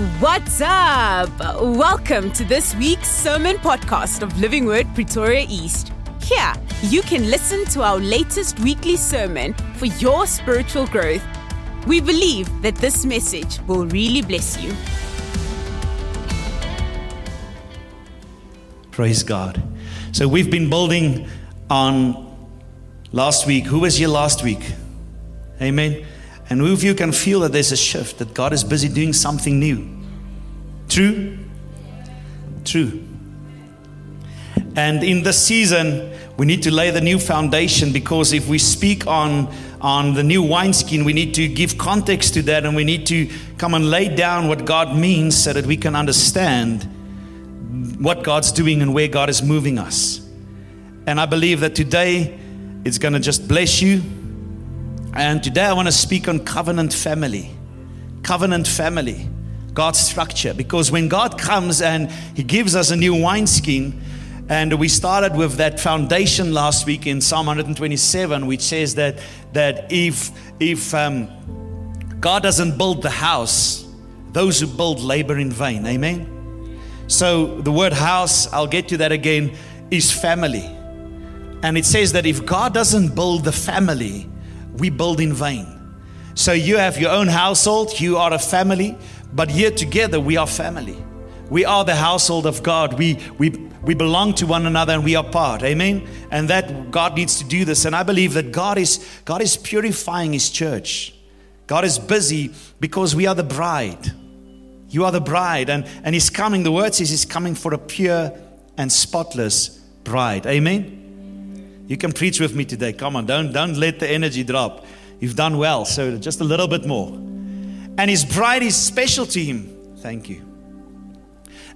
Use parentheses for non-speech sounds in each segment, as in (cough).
What's up? Welcome to this week's sermon podcast of Living Word Pretoria East. Here, you can listen to our latest weekly sermon for your spiritual growth. We believe that this message will really bless you. Praise God. So we've been building on last week. Who was here last week? Amen. And who of you can feel that there's a shift, that God is busy doing something new? True? True. And in this season, we need to lay the new foundation because if we speak on, on the new wineskin, we need to give context to that and we need to come and lay down what God means so that we can understand what God's doing and where God is moving us. And I believe that today it's going to just bless you. And today I want to speak on covenant family. Covenant family, God's structure. Because when God comes and He gives us a new wineskin, and we started with that foundation last week in Psalm 127, which says that, that if, if um, God doesn't build the house, those who build labor in vain. Amen. So the word house, I'll get to that again, is family. And it says that if God doesn't build the family, we build in vain. So you have your own household, you are a family, but here together we are family. We are the household of God. We, we, we belong to one another and we are part. Amen. And that God needs to do this. And I believe that God is God is purifying his church. God is busy because we are the bride. You are the bride, and, and He's coming. The word says He's coming for a pure and spotless bride. Amen. You can preach with me today. Come on, don't, don't let the energy drop. You've done well, so just a little bit more. And His bride is special to Him. Thank you.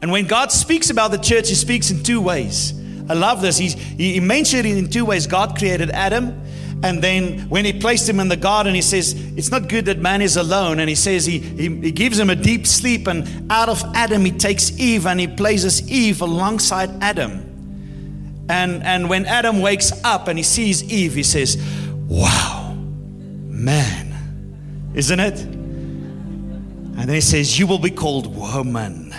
And when God speaks about the church, He speaks in two ways. I love this. He's, he mentioned it in two ways. God created Adam, and then when he placed him in the garden, he says, It's not good that man is alone. And he says, he, he, he, gives him a deep sleep. And out of Adam, he takes Eve and he places Eve alongside Adam. And, and when Adam wakes up and he sees Eve, he says, Wow, man, isn't it? And then he says, You will be called woman.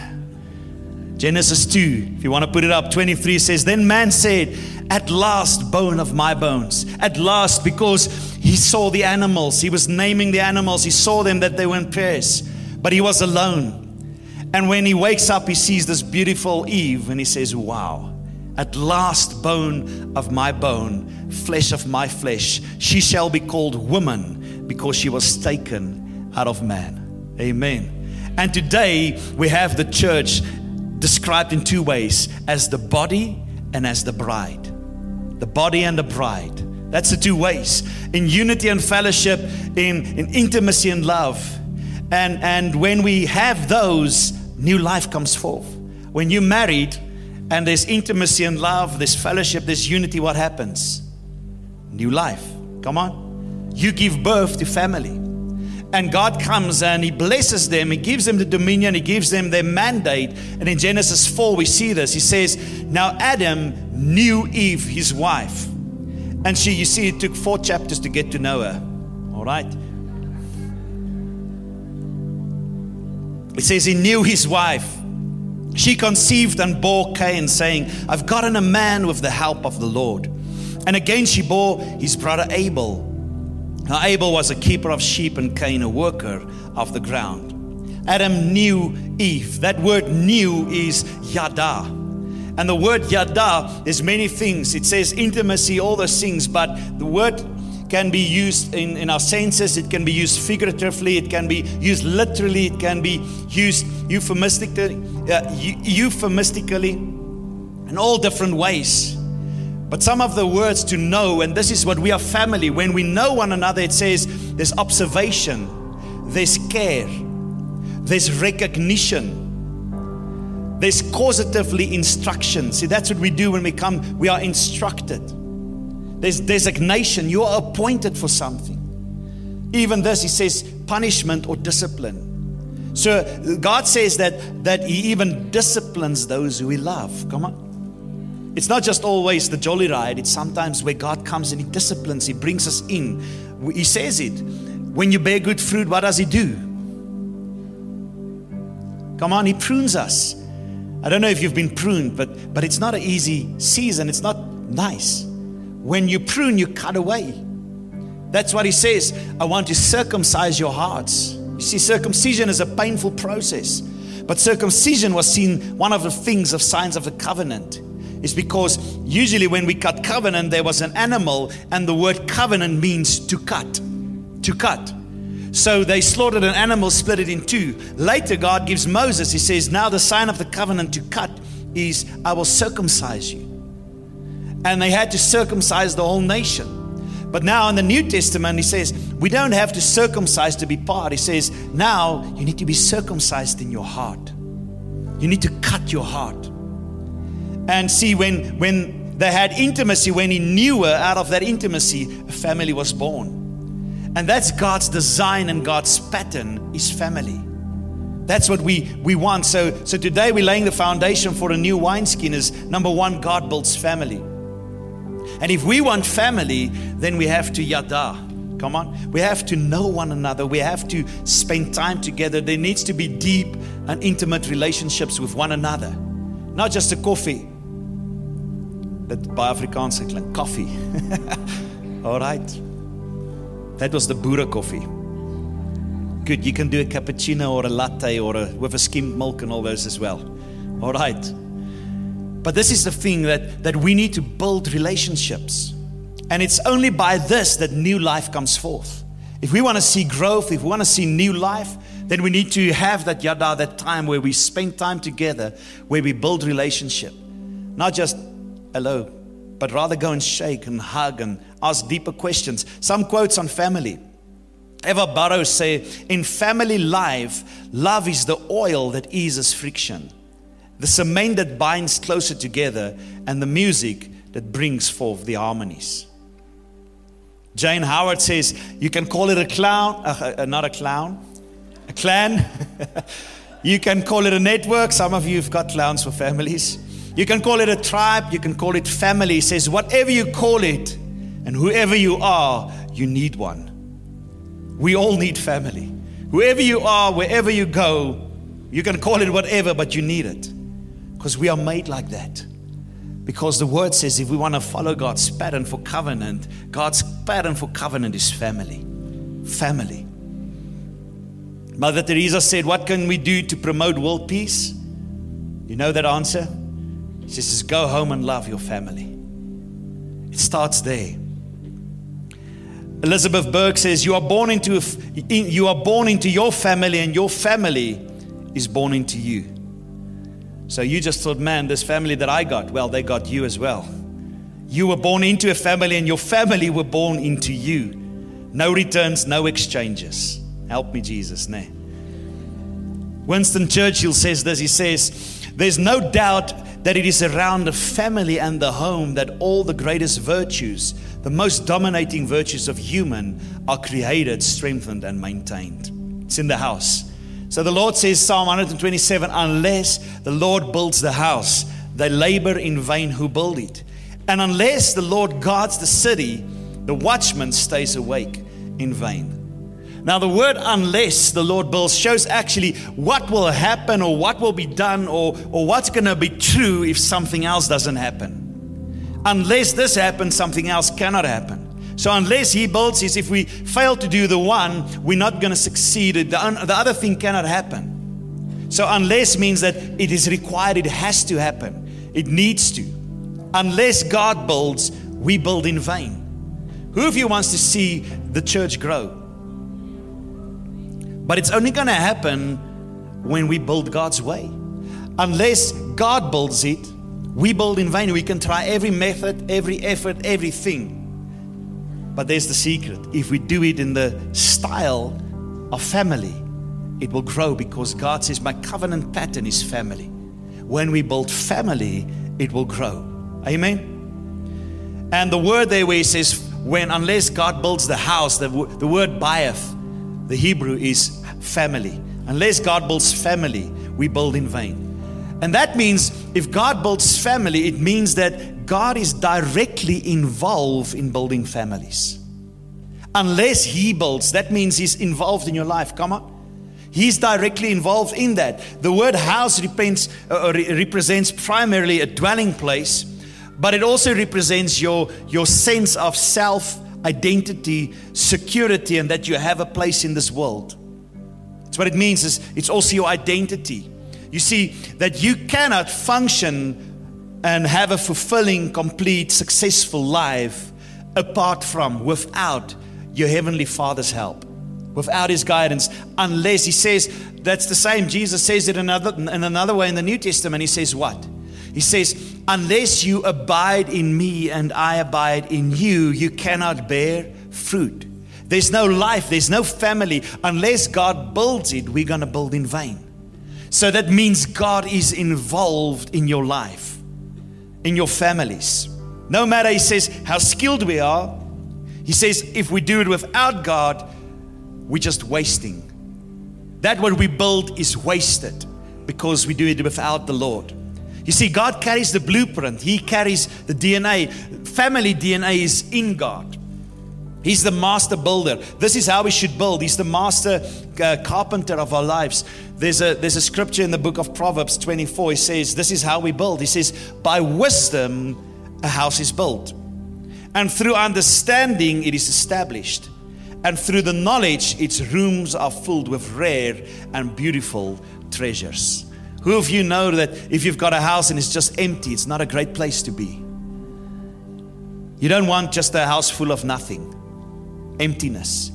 Genesis 2, if you want to put it up, 23 says, Then man said, At last, bone of my bones. At last, because he saw the animals. He was naming the animals. He saw them that they were in pairs, but he was alone. And when he wakes up, he sees this beautiful Eve and he says, Wow, at last, bone of my bone, flesh of my flesh, she shall be called woman because she was taken out of man. Amen. And today we have the church described in two ways as the body and as the bride. The body and the bride. That's the two ways in unity and fellowship, in, in intimacy and love. And, and when we have those, new life comes forth. When you're married and there's intimacy and love, there's fellowship, there's unity, what happens? New life. Come on. You give birth to family and God comes and He blesses them, He gives them the dominion, He gives them their mandate. And in Genesis 4, we see this. He says, Now Adam knew Eve, his wife. And she, you see, it took four chapters to get to know her. All right? It says, He knew his wife. She conceived and bore Cain, saying, I've gotten a man with the help of the Lord. And again she bore his brother Abel. Now, Abel was a keeper of sheep and Cain a worker of the ground. Adam knew Eve. That word knew is yada. And the word yada is many things. It says intimacy, all those things, but the word can be used in, in our senses, it can be used figuratively, it can be used literally, it can be used euphemistically, uh, euphemistically in all different ways. But some of the words to know, and this is what we are family, when we know one another, it says there's observation, there's care, there's recognition, there's causatively instruction. See, that's what we do when we come, we are instructed. There's designation, you are appointed for something. Even this, he says punishment or discipline. So God says that that He even disciplines those who He love. Come on. It's not just always the jolly ride, it's sometimes where God comes and He disciplines, He brings us in. He says it. When you bear good fruit, what does He do? Come on, He prunes us. I don't know if you've been pruned, but, but it's not an easy season. It's not nice. When you prune, you cut away. That's what He says. I want to circumcise your hearts. You see, circumcision is a painful process. But circumcision was seen one of the things of signs of the covenant. Is because usually when we cut covenant, there was an animal, and the word covenant means to cut. To cut. So they slaughtered an animal, split it in two. Later, God gives Moses, He says, Now the sign of the covenant to cut is, I will circumcise you. And they had to circumcise the whole nation. But now in the New Testament, He says, We don't have to circumcise to be part. He says, Now you need to be circumcised in your heart. You need to cut your heart. And see, when, when they had intimacy, when He knew her, out of that intimacy, a family was born. And that's God's design and God's pattern is family. That's what we, we want. So, so today we're laying the foundation for a new wineskin is number one, God builds family. And if we want family, then we have to yada. Come on. We have to know one another. We have to spend time together. There needs to be deep and intimate relationships with one another. Not just a coffee. That by Afrikaans klink coffee. (laughs) All right. That was the Buddha coffee. Good, you can do a cappuccino or a latte or a, with a skimmed milk and all those as well. All right. But this is the thing that, that we need to build relationships. And it's only by this that new life comes forth. If we want to see growth, if we want to see new life, then we need to have that yada, that time where we spend time together, where we build relationship. Not just hello, but rather go and shake and hug and ask deeper questions. Some quotes on family. Eva Burrows say, in family life, love is the oil that eases friction, the cement that binds closer together, and the music that brings forth the harmonies. Jane Howard says, you can call it a clown, uh, uh, not a clown, a clan. (laughs) you can call it a network. Some of you have got clowns for families. You can call it a tribe, you can call it family. He says, whatever you call it, and whoever you are, you need one. We all need family. Whoever you are, wherever you go, you can call it whatever, but you need it. Because we are made like that. Because the word says if we want to follow God's pattern for covenant, God's pattern for covenant is family. Family. Mother Teresa said, What can we do to promote world peace? You know that answer? She says, Go home and love your family. It starts there. Elizabeth Berg says, You are born into, you are born into your family, and your family is born into you. So you just thought, man, this family that I got, well, they got you as well. You were born into a family, and your family were born into you. No returns, no exchanges. Help me, Jesus. Nay. Winston Churchill says this. He says, There's no doubt that it is around the family and the home that all the greatest virtues, the most dominating virtues of human, are created, strengthened, and maintained. It's in the house. So the Lord says, Psalm 127 unless the Lord builds the house, they labor in vain who build it. And unless the Lord guards the city, the watchman stays awake in vain. Now, the word unless the Lord builds shows actually what will happen or what will be done or, or what's going to be true if something else doesn't happen. Unless this happens, something else cannot happen. So, unless He builds is if we fail to do the one, we're not going to succeed. The, the other thing cannot happen. So, unless means that it is required, it has to happen, it needs to. Unless God builds, we build in vain. Who of you wants to see the church grow? But it's only going to happen when we build God's way. Unless God builds it, we build in vain. We can try every method, every effort, everything. But there's the secret. If we do it in the style of family, it will grow because God says, My covenant pattern is family. When we build family, it will grow. Amen. And the word there where he says, when unless God builds the house, the, the word bayith the Hebrew is family. Unless God builds family, we build in vain. And that means if God builds family, it means that God is directly involved in building families. Unless He builds, that means He's involved in your life. Come on. He's directly involved in that. The word house represents, uh, represents primarily a dwelling place, but it also represents your, your sense of self identity, security, and that you have a place in this world. That's what it means. Is it's also your identity. You see that you cannot function and have a fulfilling, complete, successful life apart from, without your heavenly Father's help without his guidance. Unless he says that's the same jesus says it another, in another way in the new testament. He says what? He says unless you abide in me and i abide in you you cannot bear fruit. There's no life there's no family. Unless god builds it we're going to build in vain so that means god is involved in your life in your families no matter he says how skilled we are he says if we do it without god we're just wasting. That what we build is wasted because we do it without the Lord. You see, God carries the blueprint, He carries the DNA. Family DNA is in God. He's the master builder. This is how we should build. He's the master uh, carpenter of our lives. There's a, there's a scripture in the book of Proverbs 24. He says, This is how we build. He says, By wisdom, a house is built, and through understanding, it is established and through the knowledge, its rooms are filled with rare and beautiful treasures. Who of you know that if you've got a house and it's just empty, it's not a great place to be? You don't want just a house full of nothing, emptiness.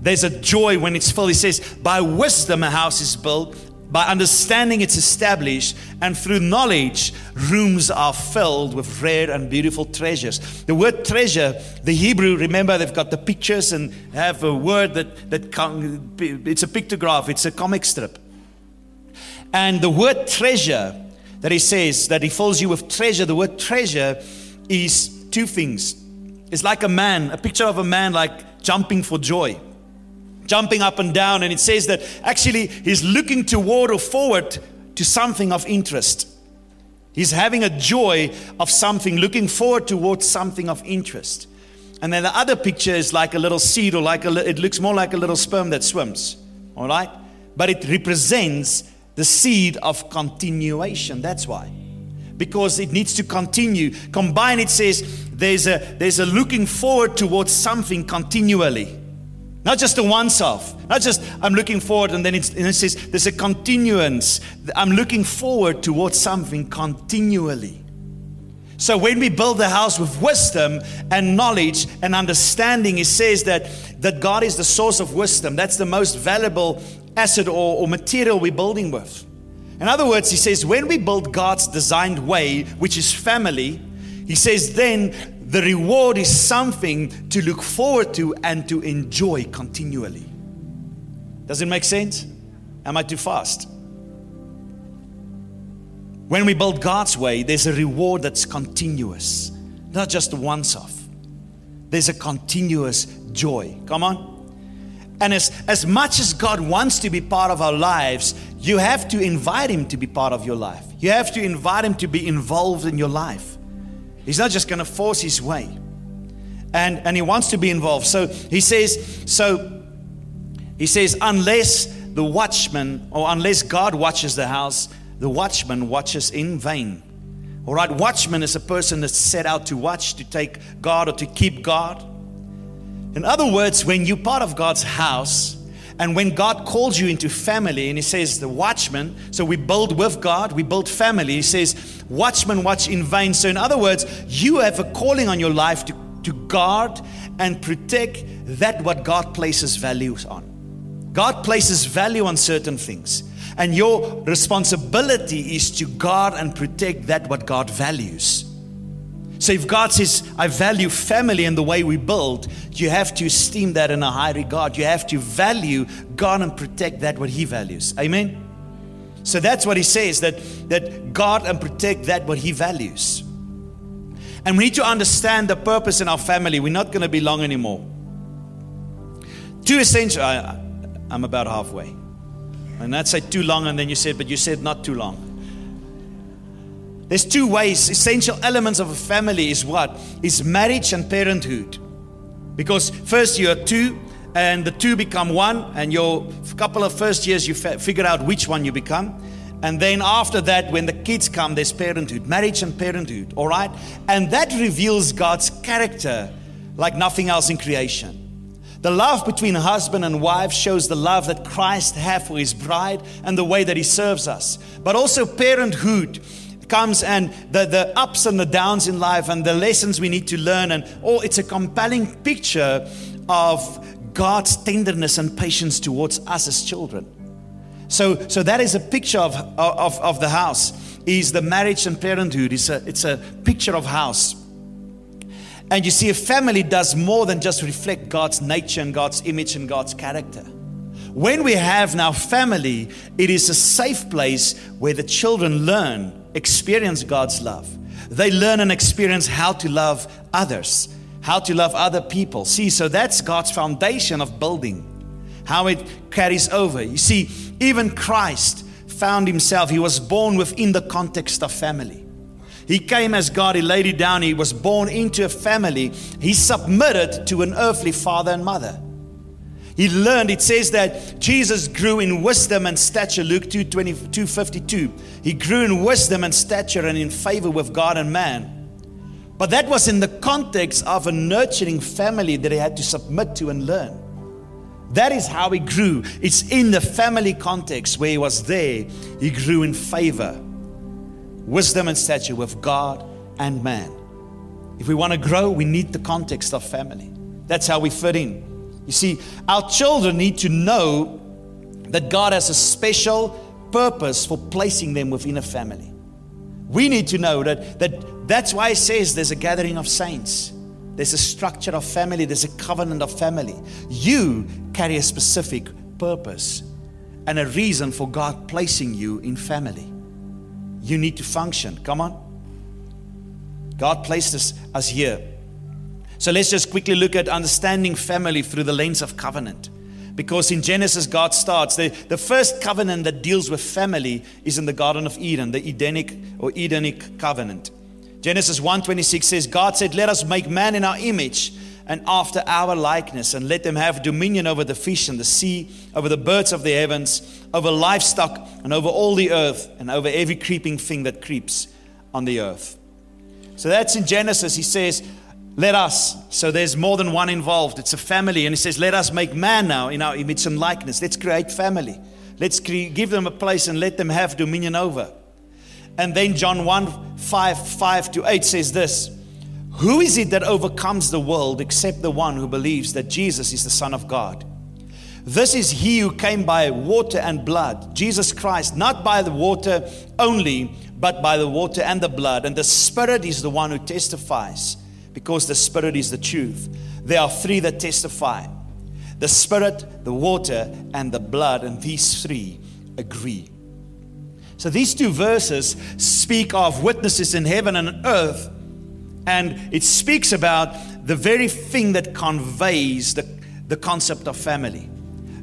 There's a joy when it's full. He says, By wisdom a house is built, by understanding, it's established, and through knowledge, rooms are filled with rare and beautiful treasures. The word treasure, the Hebrew, remember they've got the pictures and have a word that, that it's a pictograph, it's a comic strip. And the word treasure that he says, that he fills you with treasure, the word treasure is two things. It's like a man, a picture of a man like jumping for joy jumping up and down. And it says that actually he's looking toward or forward to something of interest. He's having a joy of something, looking forward towards something of interest. And then the other picture is like a little seed, or like a, it looks more like a little sperm that swims. All right? But it represents the seed of continuation. That's why. Because it needs to continue. Combine, it says there's a, there's a looking forward towards something continually. Not just a once off. Not just I'm looking forward and then and it says there's a continuance. I'm looking forward towards something continually. So when we build the house with wisdom and knowledge and understanding, it says that, that God is the source of wisdom. That's the most valuable asset or, or material we're building with. In other words, he says, when we build God's designed way, which is family, he says, then the reward is something to look forward to and to enjoy continually. Does it make sense? Am I too fast? When we build God's way, there's a reward that's continuous, not just once off. There's a continuous joy. Come on. And as, as much as God wants to be part of our lives, you have to invite Him to be part of your life. You have to invite Him to be involved in your life. He's not just going to force his way. And, and he wants to be involved. So he says, so he says, unless the watchman or unless God watches the house, the watchman watches in vain. All right, watchman is a person that's set out to watch, to take God or to keep God. In other words, when you're part of God's house, and when God calls you into family, and He says, the watchman, so we build with God, we build family. He says, watchman watch in vain. So, in other words, you have a calling on your life to, to guard and protect that what God places values on. God places value on certain things. And your responsibility is to guard and protect that what God values. So if God says, I value family and the way we build, you have to esteem that in a high regard. You have to value God and protect that what He values. Amen? So that's what He says, that, that God and protect that what He values. And we need to understand the purpose in our family. We're not going to be long anymore. Two essential, I, I'm about halfway. And I'd say too long, and then you said, but you said not too long. There's two ways, essential elements of a family is what? Is marriage and parenthood. Because first you are two, and the two become one, and your couple of first years you figure out which one you become. And then after that, when the kids come, there's parenthood, marriage and parenthood, all right? And that reveals God's character like nothing else in creation. The love between husband and wife shows the love that Christ has for his bride and the way that he serves us. But also parenthood comes and the, the ups and the downs in life and the lessons we need to learn and oh it's a compelling picture of God's tenderness and patience towards us as children. So, so that is a picture of, of, of the house is the marriage and parenthood. It's a, it's a picture of house. And you see, a family does more than just reflect God's nature and God's image and God's character. When we have now family, it is a safe place where the children learn, experience God's love. They learn and experience how to love others, how to love other people. See, so that's God's foundation of building, how it carries over. You see, even Christ found himself, he was born within the context of family. He came as God, he laid it down, he was born into a family. He submitted to an earthly father and mother. He learned, it says that Jesus grew in wisdom and stature, Luke 2 22 52. He grew in wisdom and stature and in favor with God and man. But that was in the context of a nurturing family that he had to submit to and learn. That is how he grew. It's in the family context where he was there, he grew in favor wisdom and stature with God and man. If we want to grow, we need the context of family. That's how we fit in. You see, our children need to know that God has a special purpose for placing them within a family. We need to know that, that that's why it says there's a gathering of saints. There's a structure of family, there's a covenant of family. You carry a specific purpose and a reason for God placing you in family you need to function. Come on. God placed us, us here. So let's just quickly look at understanding family through the lens of covenant. Because in Genesis, God starts. The, the first covenant that deals with family is in the Garden of Eden, the Edenic or Edenic covenant. Genesis 1:26 says, God said, Let us make man in our image and after our likeness, and let them have dominion over the fish and the sea, over the birds of the heavens, over livestock, and over all the earth, and over every creeping thing that creeps on the earth. So that's in Genesis. He says, Let us. So there's more than one involved. It's a family. And he says, Let us make man now in our image and likeness. Let's create family. Let's cre- give them a place and let them have dominion over. And then John 1 5, 5 to 8 says this. Who is it that overcomes the world except the one who believes that Jesus is the Son of God? This is he who came by water and blood, Jesus Christ, not by the water only, but by the water and the blood. And the Spirit is the one who testifies, because the Spirit is the truth. There are three that testify the Spirit, the water, and the blood, and these three agree. So these two verses speak of witnesses in heaven and earth and it speaks about the very thing that conveys the, the concept of family.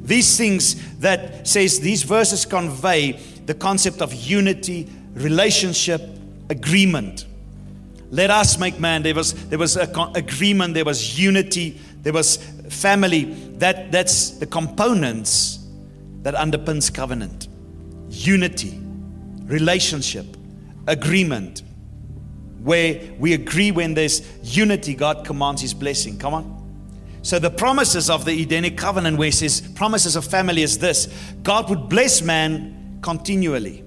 These things that says these verses convey the concept of unity, relationship, agreement. Let us make man. There was there was a agreement. There was unity. There was family. That that's the components that underpins covenant. Unity, relationship, agreement where we agree when there's unity, God commands His blessing. Come on. So the promises of the Edenic covenant, where He says promises of family, is this: God would bless man continually.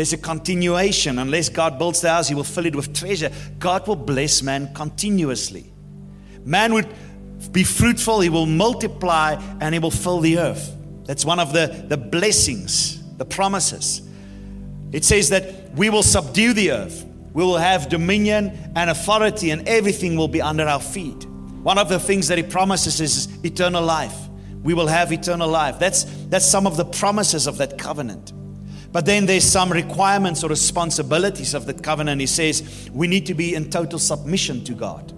There's a continuation. Unless God builds the house, He will fill it with treasure. God will bless man continuously. Man would be fruitful, He will multiply, and He will fill the earth. That's one of the, the blessings, the promises. It says that we will subdue the earth. We will have dominion and authority, and everything will be under our feet. One of the things that He promises is eternal life. We will have eternal life. That's, that's some of the promises of that covenant. But then there's some requirements or responsibilities of that covenant. He says we need to be in total submission to God.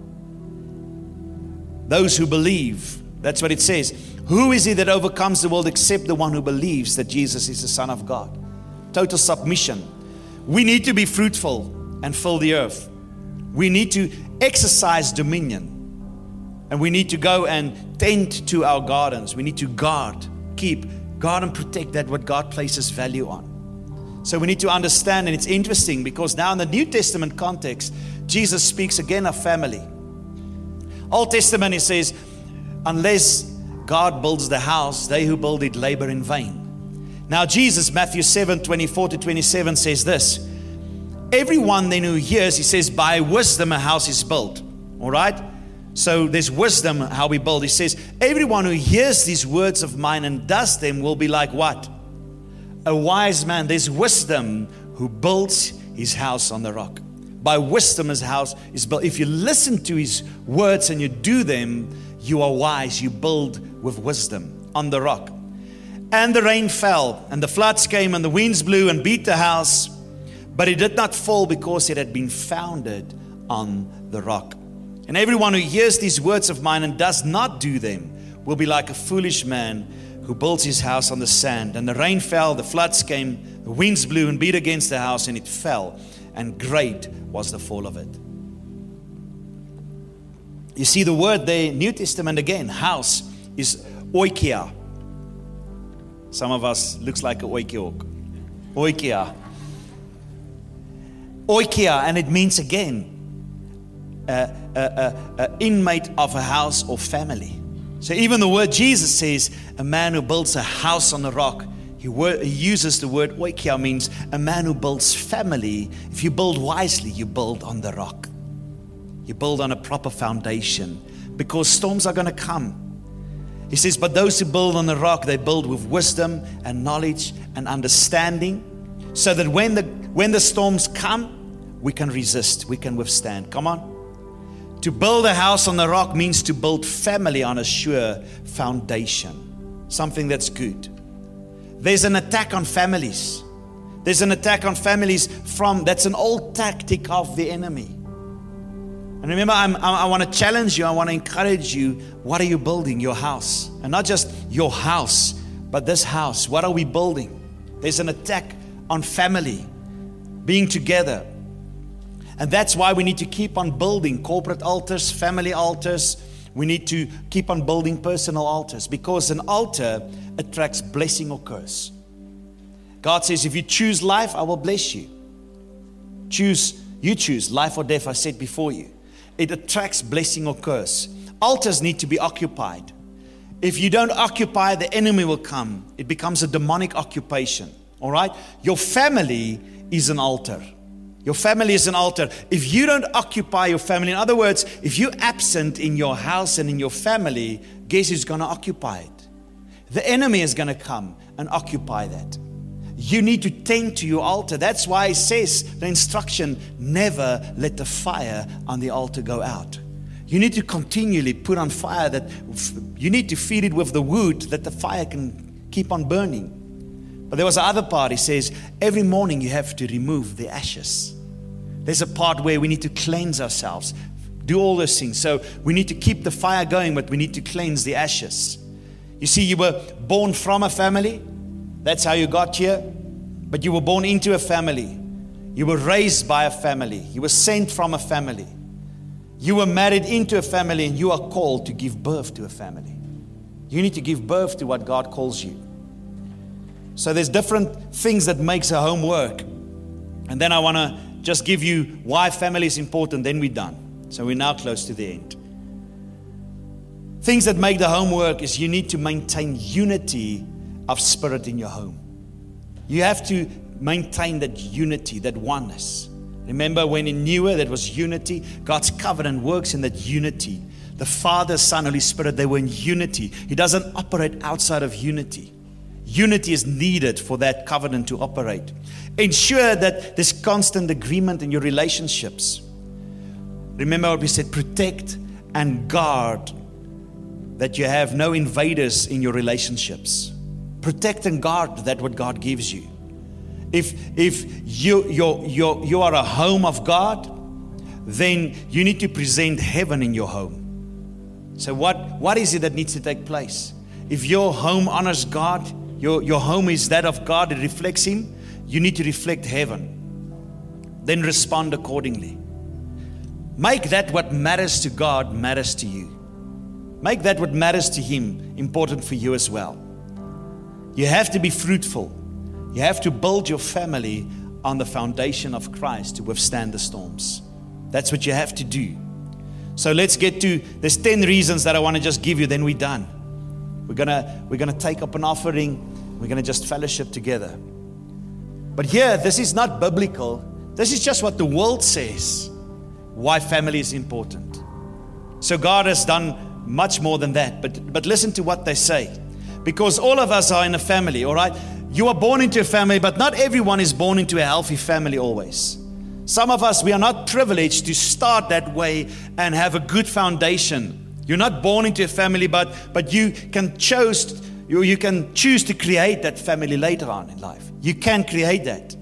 Those who believe, that's what it says. Who is he that overcomes the world except the one who believes that Jesus is the Son of God? Total submission. We need to be fruitful and fill the earth. We need to exercise dominion. And we need to go and tend to our gardens. We need to guard, keep, guard, and protect that what God places value on. So we need to understand, and it's interesting because now in the New Testament context, Jesus speaks again of family. Old Testament, he says, unless God builds the house, they who build it labor in vain. Now, Jesus, Matthew 7 24 to 27, says this Everyone then who hears, he says, by wisdom a house is built. All right? So there's wisdom how we build. He says, Everyone who hears these words of mine and does them will be like what? A wise man. There's wisdom who builds his house on the rock. By wisdom, his house is built. If you listen to his words and you do them, you are wise. You build with wisdom on the rock. And the rain fell, and the floods came, and the winds blew and beat the house, but it did not fall because it had been founded on the rock. And everyone who hears these words of mine and does not do them will be like a foolish man who builds his house on the sand. And the rain fell, the floods came, the winds blew and beat against the house, and it fell, and great was the fall of it. You see the word there, New Testament again, house is oikia. Some of us looks like a oikiok. Oikia. Oikia, and it means again, a, a, a, a inmate of a house or family. So even the word Jesus says, a man who builds a house on the rock, he, he uses the word oikia, means a man who builds family. If you build wisely, you build on the rock. You build on a proper foundation because storms are going to come. He says, But those who build on the rock, they build with wisdom and knowledge and understanding, so that when the, when the storms come, we can resist, we can withstand. Come on. To build a house on the rock means to build family on a sure foundation, something that's good. There's an attack on families. There's an attack on families from that's an old tactic of the enemy. And remember, I'm, i I want to challenge you, I want to encourage you. What are you building? Your house. And not just your house, but this house. What are we building? There's an attack on family, being together, and that's why we need to keep on building corporate altars, family altars. We need to keep on building personal altars because an altar attracts blessing or curse. God says, if you choose life, I will bless you. Choose, you choose life or death, I said before you. It attracts blessing or curse. Altars need to be occupied. If you don't occupy, the enemy will come. It becomes a demonic occupation. All right? Your family is an altar. Your family is an altar. If you don't occupy your family, in other words, if you're absent in your house and in your family, guess who's going to occupy it? The enemy is going to come and occupy that. You need to tend to your altar. That's why it says the instruction never let the fire on the altar go out. You need to continually put on fire that you need to feed it with the wood that the fire can keep on burning. But there was another part, he says, every morning you have to remove the ashes. There's a part where we need to cleanse ourselves, do all those things. So we need to keep the fire going, but we need to cleanse the ashes. You see, you were born from a family, that's how you got here, but you were born into a family. You were raised by a family, you were sent from a family. You were married into a family, and you are called to give birth to a family. You need to give birth to what God calls you. So there's different things that makes a home work. And then I want to just give you why family is important, then we're done. So we're now close to the end. Things that make the home work is you need to maintain unity of spirit in your home. You have to maintain that unity, that oneness. Remember when in Newer that was unity? God's covenant works in that unity. The Father, Son, Holy Spirit, they were in unity. He doesn't operate outside of unity. Unity is needed for that covenant to operate. Ensure that there's constant agreement in your relationships. Remember what we said protect and guard that you have no invaders in your relationships. Protect and guard that what God gives you. If, if you, you're, you're, you are a home of God, then you need to present heaven in your home. So, what, what is it that needs to take place? If your home honors God, your, your home is that of God, it reflects Him, you need to reflect heaven. Then respond accordingly. Make that what matters to God matters to you. Make that what matters to Him important for you as well. You have to be fruitful. You have to build your family on the foundation of Christ to withstand the storms. That's what you have to do. So let's get to there's 10 reasons that I want to just give you, then we're done. We're gonna we're gonna take up an offering, we're gonna just fellowship together. But here, this is not biblical. This is just what the world says why family is important. So God has done much more than that. But but listen to what they say. Because all of us are in a family, all right? You are born into a family, but not everyone is born into a healthy family always. Some of us, we are not privileged to start that way and have a good foundation. You're not born into a family, but, but you can choose you, you can choose to create that family later on in life. You can create that.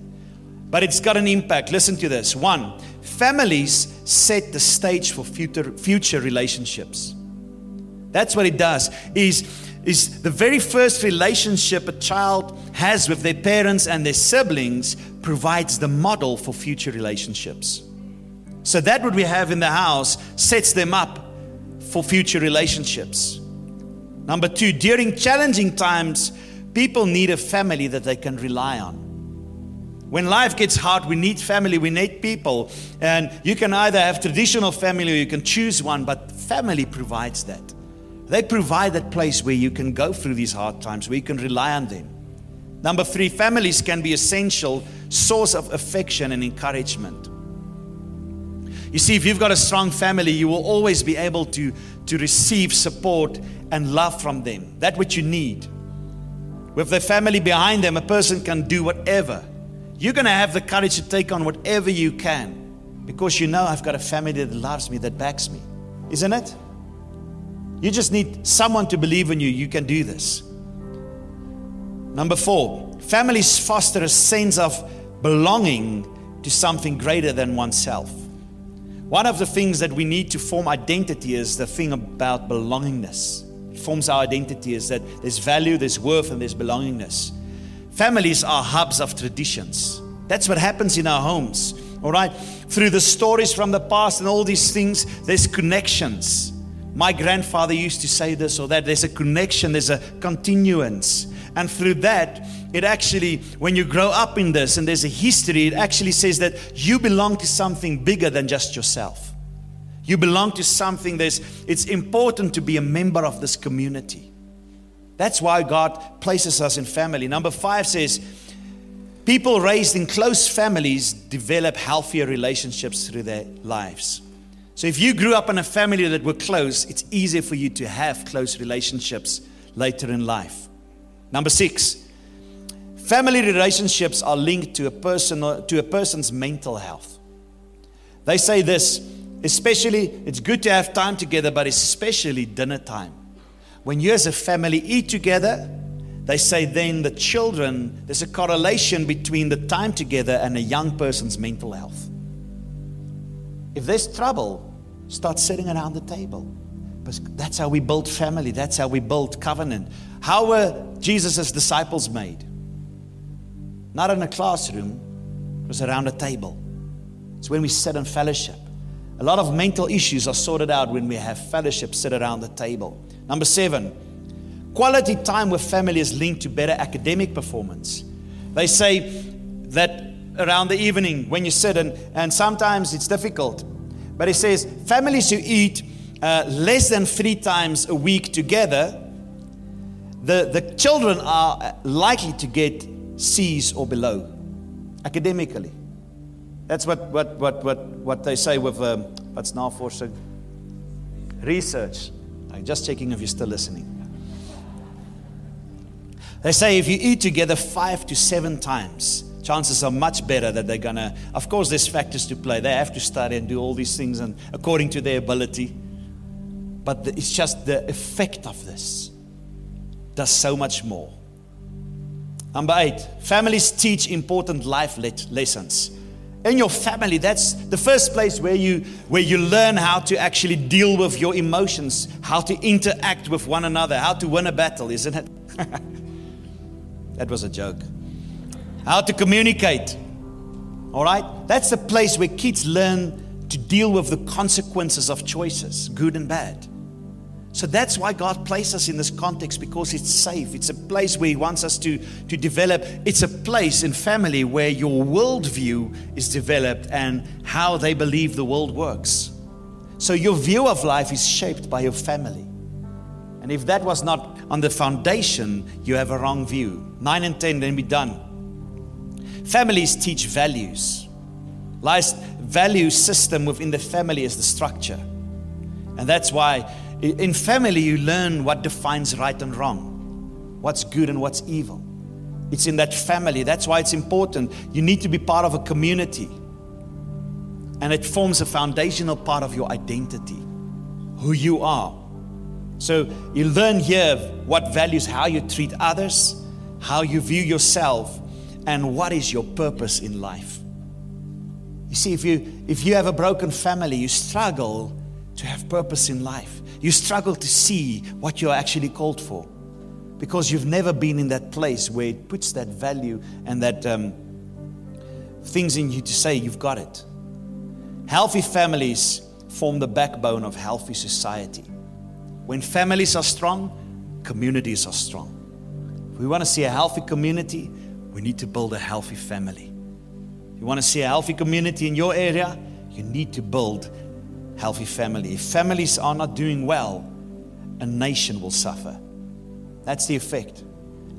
But it's got an impact. Listen to this. One, families set the stage for future, future relationships. That's what it does. Is is the very first relationship a child has with their parents and their siblings provides the model for future relationships. So that what we have in the house sets them up for future relationships. Number 2, during challenging times, people need a family that they can rely on. When life gets hard, we need family, we need people. And you can either have traditional family or you can choose one, but family provides that. They provide that place where you can go through these hard times, where you can rely on them. Number three, families can be essential source of affection and encouragement. You see, if you've got a strong family, you will always be able to, to receive support and love from them. That which you need. With the family behind them, a person can do whatever. You're going to have the courage to take on whatever you can because you know I've got a family that loves me, that backs me. Isn't it? You just need someone to believe in you. You can do this. Number four, families foster a sense of belonging to something greater than oneself. One of the things that we need to form identity is the thing about belongingness. It forms our identity is that there's value, there's worth, and there's belongingness. Families are hubs of traditions. That's what happens in our homes. All right? Through the stories from the past and all these things, there's connections. My grandfather used to say this or that. There's a connection, there's a continuance. And through that, it actually, when you grow up in this and there's a history, it actually says that you belong to something bigger than just yourself. You belong to something that's, it's important to be a member of this community. That's why God places us in family. Number five says, people raised in close families develop healthier relationships through their lives. So if you grew up in a family that were close, it's easier for you to have close relationships later in life. Number six, family relationships are linked to a person to a person's mental health. They say this, especially it's good to have time together, but especially dinner time. When you as a family eat together, they say then the children, there's a correlation between the time together and a young person's mental health. If there's trouble, Start sitting around the table. Because that's how we build family. That's how we build covenant. How were Jesus' disciples made? Not in a classroom, it was around a table. It's when we sit in fellowship. A lot of mental issues are sorted out when we have fellowship, sit around the table. Number seven, quality time with family is linked to better academic performance. They say that around the evening when you sit, and, and sometimes it's difficult but it says families who eat uh, less than three times a week together, the, the children are likely to get C's or below academically. That's what, what, what, what, what they say with um, what's navorsing? Research. I'm just checking if you're still listening. They say if you eat together five to seven times, chances are much better that they're to, of course, there's factors to play. They have to study and do all these things and according to their ability. But the, it's just the effect of this does so much more. Number eight, families teach important life lessons. In your family, that's the first place where you where you learn how to actually deal with your emotions, how to interact with one another, how to win a battle, isn't it? (laughs) that was a joke how to communicate. All right? That's the place where kids learn to deal with the consequences of choices, good and bad. So that's why God placed us in this context because it's safe. It's a place where He wants us to, to develop. It's a place in family where your worldview is developed and how they believe the world works. So your view of life is shaped by your family. And if that was not on the foundation, you have a wrong view. Nine and ten, then be done. Families teach values. Last value system within the family is the structure. And that's why in family, you learn what defines right and wrong, what's good and what's evil. It's in that family. That's why it's important. You need to be part of a community. And it forms a foundational part of your identity, who you are. So you learn here what values, how you treat others, how you view yourself, and what is your purpose in life. You see, if you if you have a broken family, you struggle to have purpose in life you struggle to see what you're actually called for because you've never been in that place where it puts that value and that um, things in you to say you've got it. Healthy families form the backbone of healthy society. When families are strong, communities are strong. If we want to see a healthy community, we need to build a healthy family. If you want to see a healthy community in your area, you need to build healthy family. If families are not doing well, a nation will suffer. That's the effect.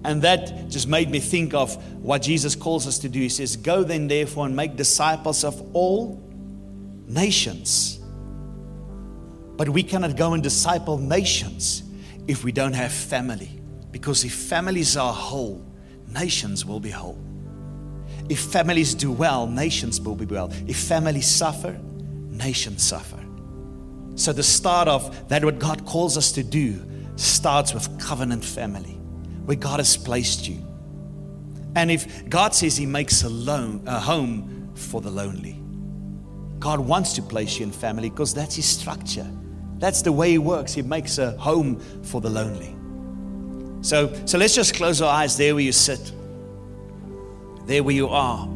And that just made me think of what Jesus calls us to do. He says, Go then, therefore, and make disciples of all nations. But we cannot go and disciple nations if we don't have family. Because if families are whole, nations will be whole. If families do well, nations will be well. If families suffer, nations suffer. So, the start of that, what God calls us to do, starts with covenant family, where God has placed you. And if God says He makes a, a home for the lonely, God wants to place you in family because that's His structure. That's the way He works. He makes a home for the lonely. So, so let's just close our eyes there where you sit, there where you are.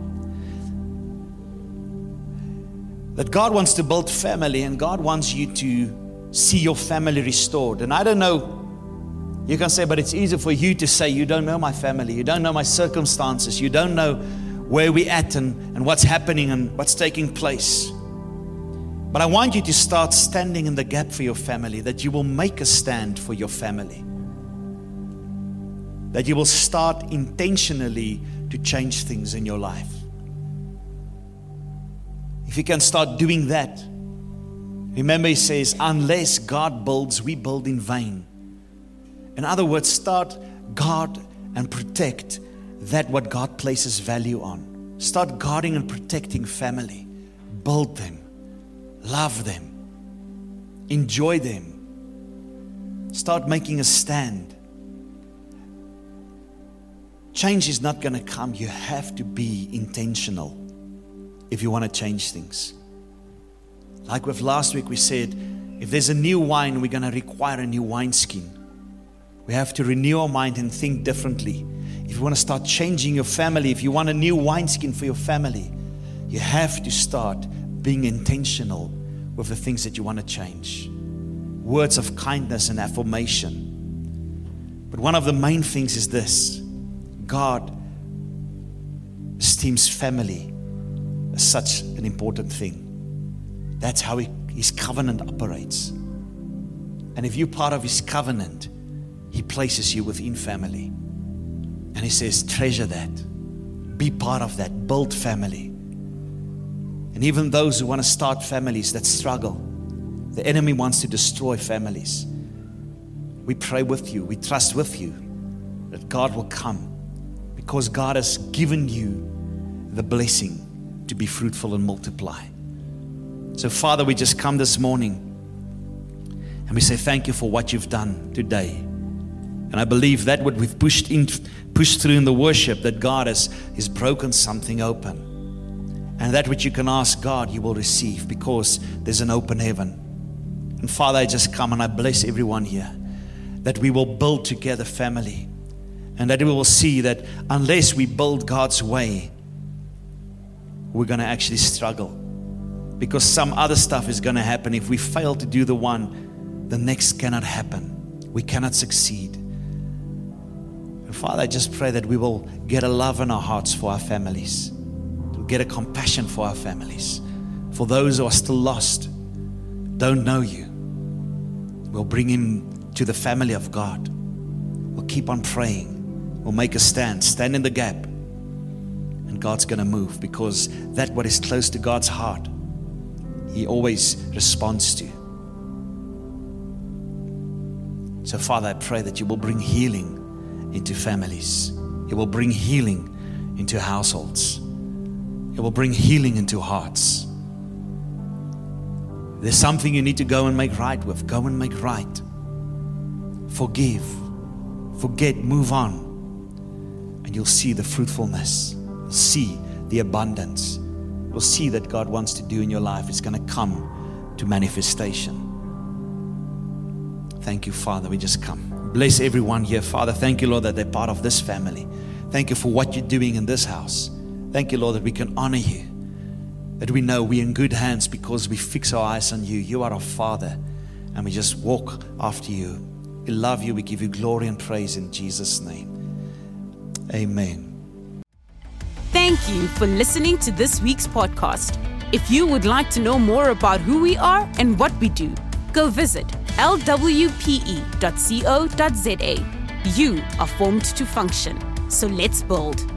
That God wants to build family and God wants you to see your family restored. And I don't know, you can say, but it's easy for you to say, you don't know my family, you don't know my circumstances, you don't know where we're at and, and what's happening and what's taking place. But I want you to start standing in the gap for your family, that you will make a stand for your family. That you will start intentionally to change things in your life. If you can start doing that, remember, he says, unless God builds, we build in vain. In other words, start guard and protect that what God places value on. Start guarding and protecting family. Build them, love them, enjoy them. Start making a stand. Change is not going to come. You have to be intentional if you want to change things. Like with last week, we said, if there's a new wine, we're going to require a new wineskin. We have to renew our mind and think differently. If you want to start changing your family, if you want a new wineskin for your family, you have to start being intentional with the things that you want to change. Words of kindness and affirmation. But one of the main things is this God esteems family such an important thing. That's how he, his covenant operates. And if you're part of his covenant, he places you within family. And he says, treasure that. Be part of that. Build family. And even those who want to start families that struggle, the enemy wants to destroy families. We pray with you, we trust with you that God will come because God has given you the blessing to be fruitful and multiply. So, Father, we just come this morning and we say thank you for what you've done today. And I believe that what we've pushed in, pushed through in the worship, that God has, has broken something open. And that which you can ask God, you will receive because there's an open heaven. And Father, I just come and I bless everyone here that we will build together family and that we will see that unless we build God's way, we're going to actually struggle because some other stuff is going to happen if we fail to do the one the next cannot happen. We cannot succeed. And Father, I just pray that we will get a love in our hearts for our families, get a compassion for our families, for those who are still lost, don't know you. We'll bring him to the family of God. We'll keep on praying. We'll make a stand, stand in the gap. And God's going to move because that what is close to God's heart, He always responds to. So, Father, I pray that you will bring healing into families. You will bring healing into households. It will bring healing into hearts. There's something you need to go and make right with. Go and make right. Forgive. Forget. Move on. And you'll see the fruitfulness. See the abundance. You'll see that God wants to do in your life. It's going to come to manifestation. Thank you, Father. We just come. Bless everyone here, Father. Thank you, Lord, that they're part of this family. Thank you for what you're doing in this house. Thank you, Lord, that we can honor you. That we know we're in good hands because we fix our eyes on you. You are our Father, and we just walk after you. We love you. We give you glory and praise in Jesus' name. Amen. Thank you for listening to this week's podcast. If you would like to know more about who we are and what we do, go visit lwpe.co.za. You are formed to function, so let's build.